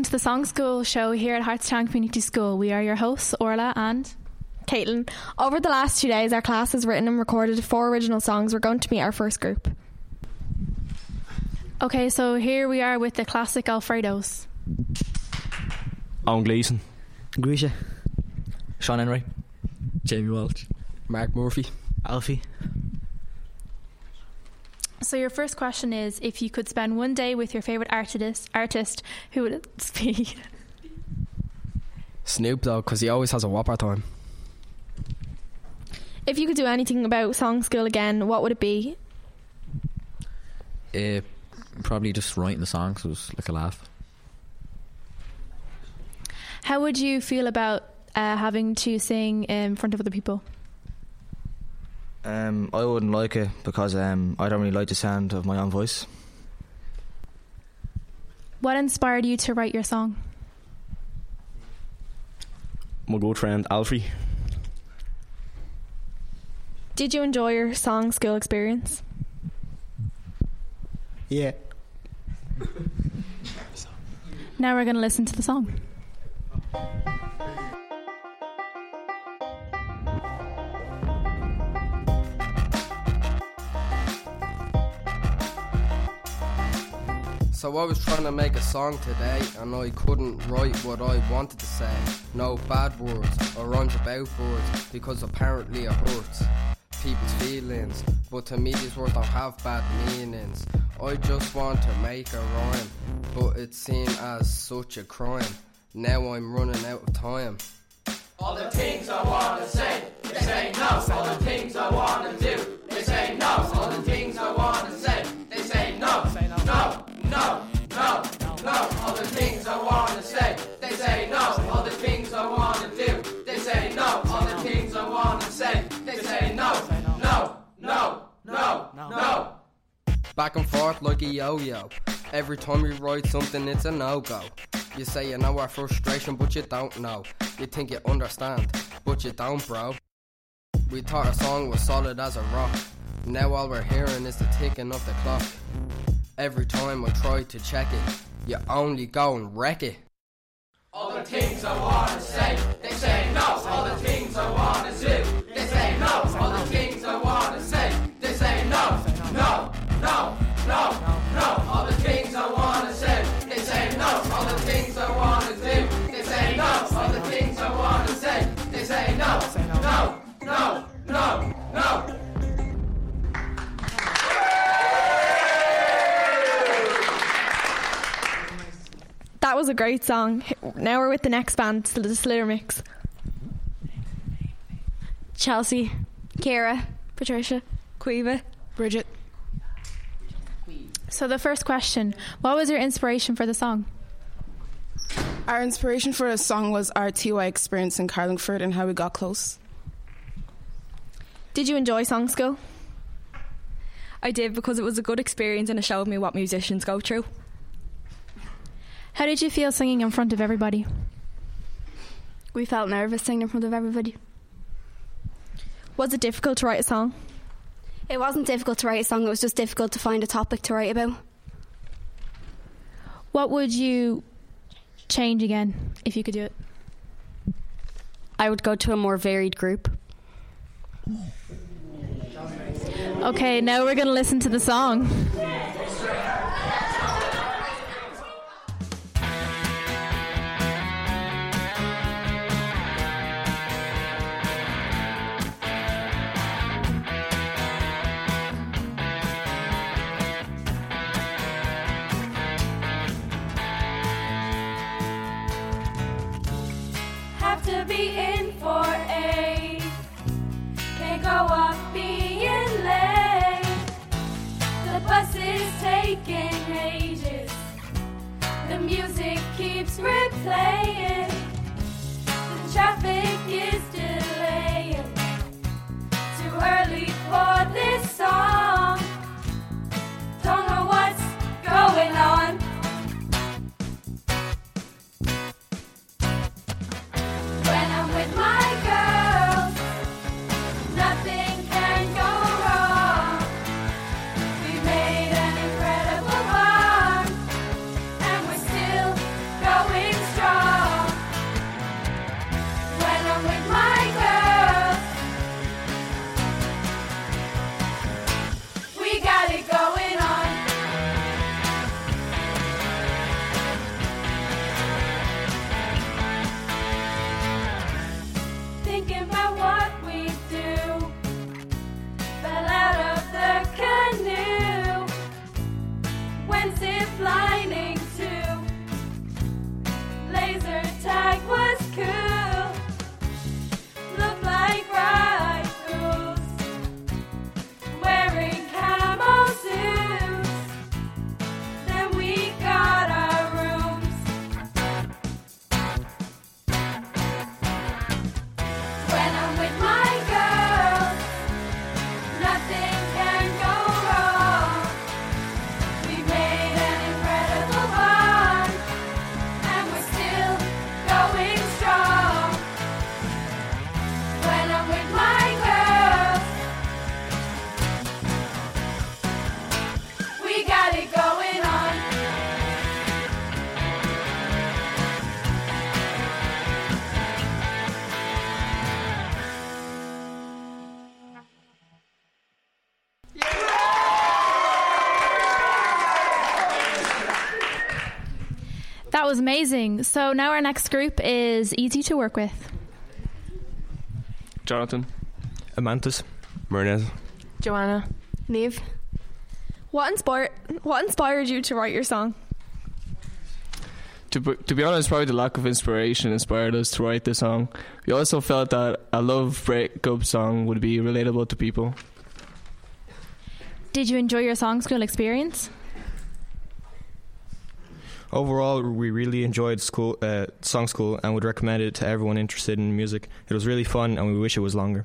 Hello and welcome to the Song School show here at Hartstown Community School. We are your hosts, Orla and Caitlin. Over the last two days, our class has written and recorded four original songs. We're going to meet our first group. Okay, so here we are with the classic Alfredos. Owen Gleason. Grisha. Sean Henry. Jamie Welch. Mark Murphy. Alfie. So your first question is if you could spend one day with your favorite artist, artist, who would it be? Snoop Dogg, because he always has a whopper time. If you could do anything about song school again, what would it be? Uh, probably just writing the songs was like a laugh. How would you feel about uh, having to sing in front of other people? Um, I wouldn't like it because um, I don't really like the sound of my own voice. What inspired you to write your song? My good friend Alfie. Did you enjoy your song school experience? Yeah. Now we're going to listen to the song. So I was trying to make a song today and I couldn't write what I wanted to say. No bad words or rhymes about words because apparently it hurts people's feelings. But to me these words don't have bad meanings. I just want to make a rhyme, but it seen as such a crime. Now I'm running out of time. All the things I wanna say, they say no. All the things I wanna Like a yo-yo. Every time you write something, it's a no-go. You say you know our frustration, but you don't know. You think you understand, but you don't, bro. We thought our song was solid as a rock. Now all we're hearing is the ticking of the clock. Every time I try to check it, you only go and wreck it. All the things I wanna say was a great song. Now we're with the next band, the Slither Mix. Chelsea, Kara, Patricia, Quiva, Bridget. So the first question, what was your inspiration for the song? Our inspiration for the song was our TY experience in Carlingford and how we got close. Did you enjoy song school? I did because it was a good experience and it showed me what musicians go through. How did you feel singing in front of everybody? We felt nervous singing in front of everybody. Was it difficult to write a song? It wasn't difficult to write a song, it was just difficult to find a topic to write about. What would you change again if you could do it? I would go to a more varied group. Okay, now we're going to listen to the song. To be in for eight. Can't go up being late. The bus is taking ages. The music keeps replaying. The traffic is was amazing. So now our next group is easy to work with. Jonathan. Amantis. Mernez. Joanna. Neve. What inspired What inspired you to write your song? To, be- to be honest, probably the lack of inspiration inspired us to write the song. We also felt that a love breakup song would be relatable to people. Did you enjoy your song school experience? Overall, we really enjoyed school, uh, song school and would recommend it to everyone interested in music. It was really fun and we wish it was longer.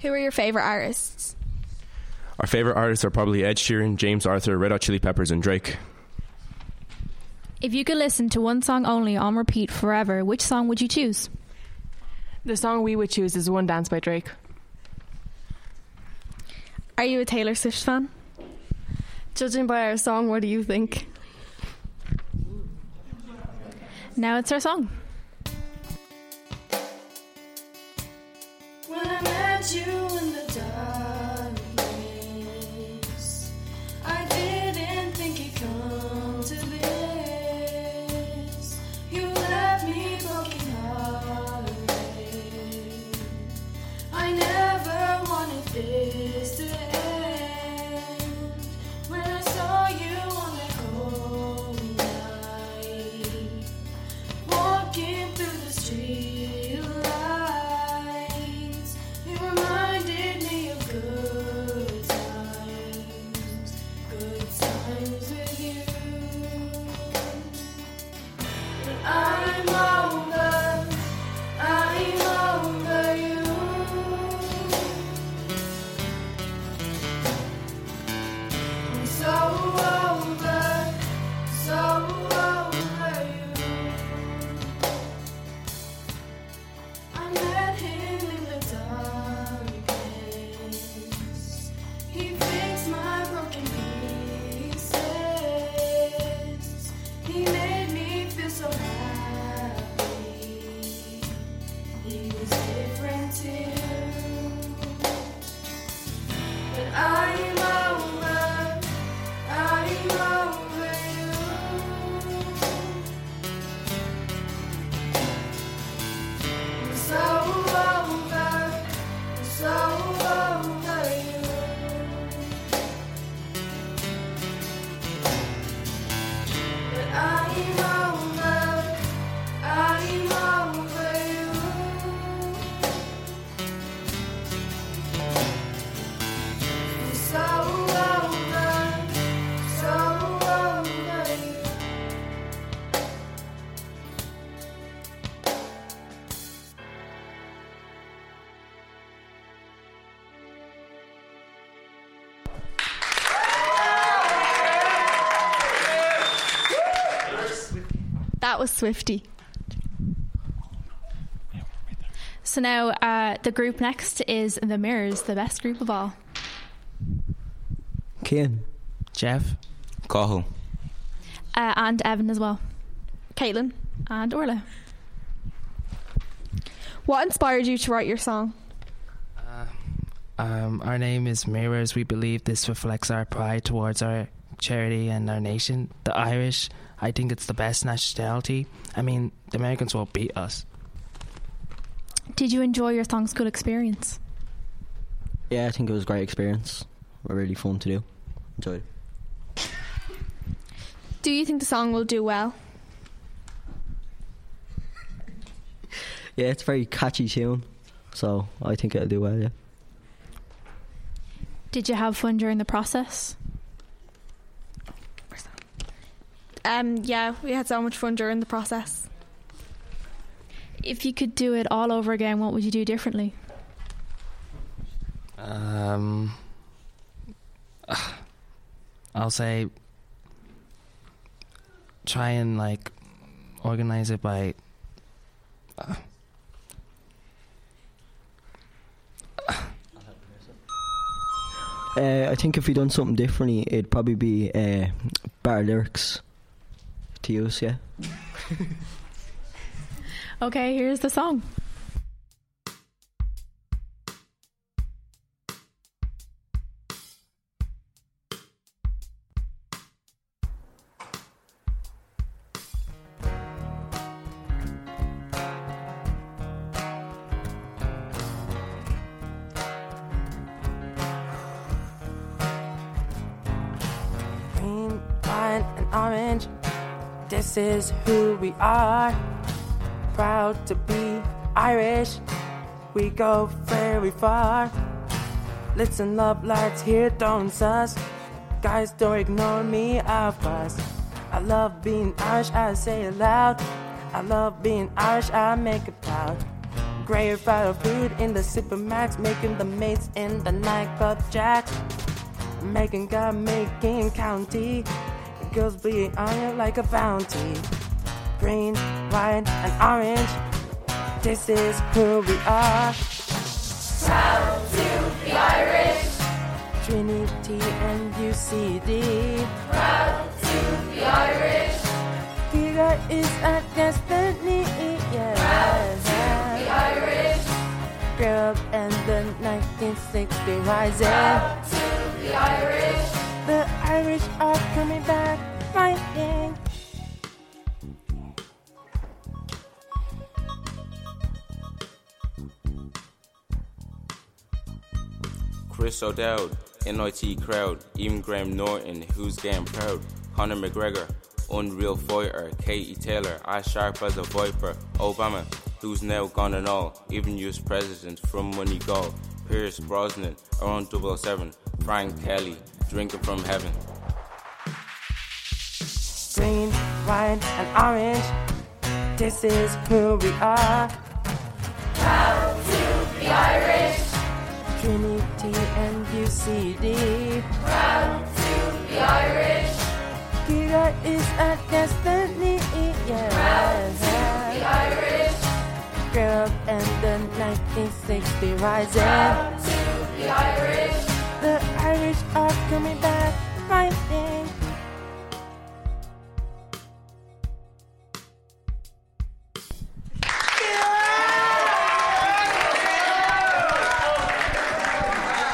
Who are your favorite artists? Our favorite artists are probably Ed Sheeran, James Arthur, Red Hot Chili Peppers, and Drake. If you could listen to one song only on repeat forever, which song would you choose? The song we would choose is One Dance by Drake. Are you a Taylor Swift fan? Judging by our song, what do you think? Now it's our song. When I met you in the That was Swifty. So now uh, the group next is the Mirrors, the best group of all. Kian. Jeff. Cahill. Uh, and Evan as well. Caitlin. And Orla. What inspired you to write your song? Um, our name is Mirrors. We believe this reflects our pride towards our charity and our nation. The Irish, I think it's the best nationality. I mean, the Americans will beat us. Did you enjoy your song school experience? Yeah, I think it was a great experience. Really fun to do. Enjoyed it. Do you think the song will do well? Yeah, it's a very catchy tune, so I think it'll do well. Yeah. Did you have fun during the process? Um, yeah, we had so much fun during the process. If you could do it all over again, what would you do differently? Um, I'll say try and like organize it by. Uh, Uh, I think if we done something differently, it'd probably be uh, better lyrics to use. Yeah. Okay, here's the song. green, white, and orange. This is who we are. Proud to be Irish. We go very far. Listen up, lads, here don't sus. Guys, don't ignore me, I'll bust. I love being Irish, I say it loud. I love being Irish, I make it proud. Great fire food in the Supermac's, making the mates in the nightclub jack. Making God, making county. Girls bleeding on you like a bounty. Green, white, and orange. This is who we are. Proud to be Irish. Trinity and UCD. Proud to be Irish. Here is our destiny. Yeah. Proud to be Irish. Grew up in the 1960 rising. Proud to be Irish. The Irish are coming back fighting. Chris O'Dowd, NIT crowd, even Graham Norton, who's getting proud, Conor McGregor, unreal fighter, Katie Taylor, as sharp as a viper, Obama, who's now gone and all, even US president from Moneygall, Pierce Brosnan, around 007, Frank Kelly, drinking from heaven. Green, white, and orange. This is who we are. Proud to be Irish. Trinity and UCD. Proud to be Irish. Here is our destiny. Yeah. Proud to be Irish. Grew up in the 1960 rising. Proud to be Irish. The Irish are coming back fighting.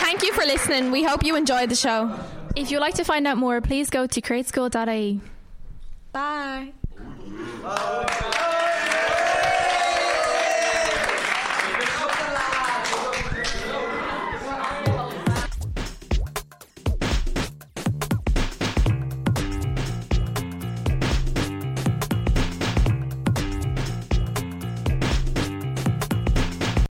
Thank you for listening. We hope you enjoyed the show. If you'd like to find out more, please go to createschool.ie. Bye.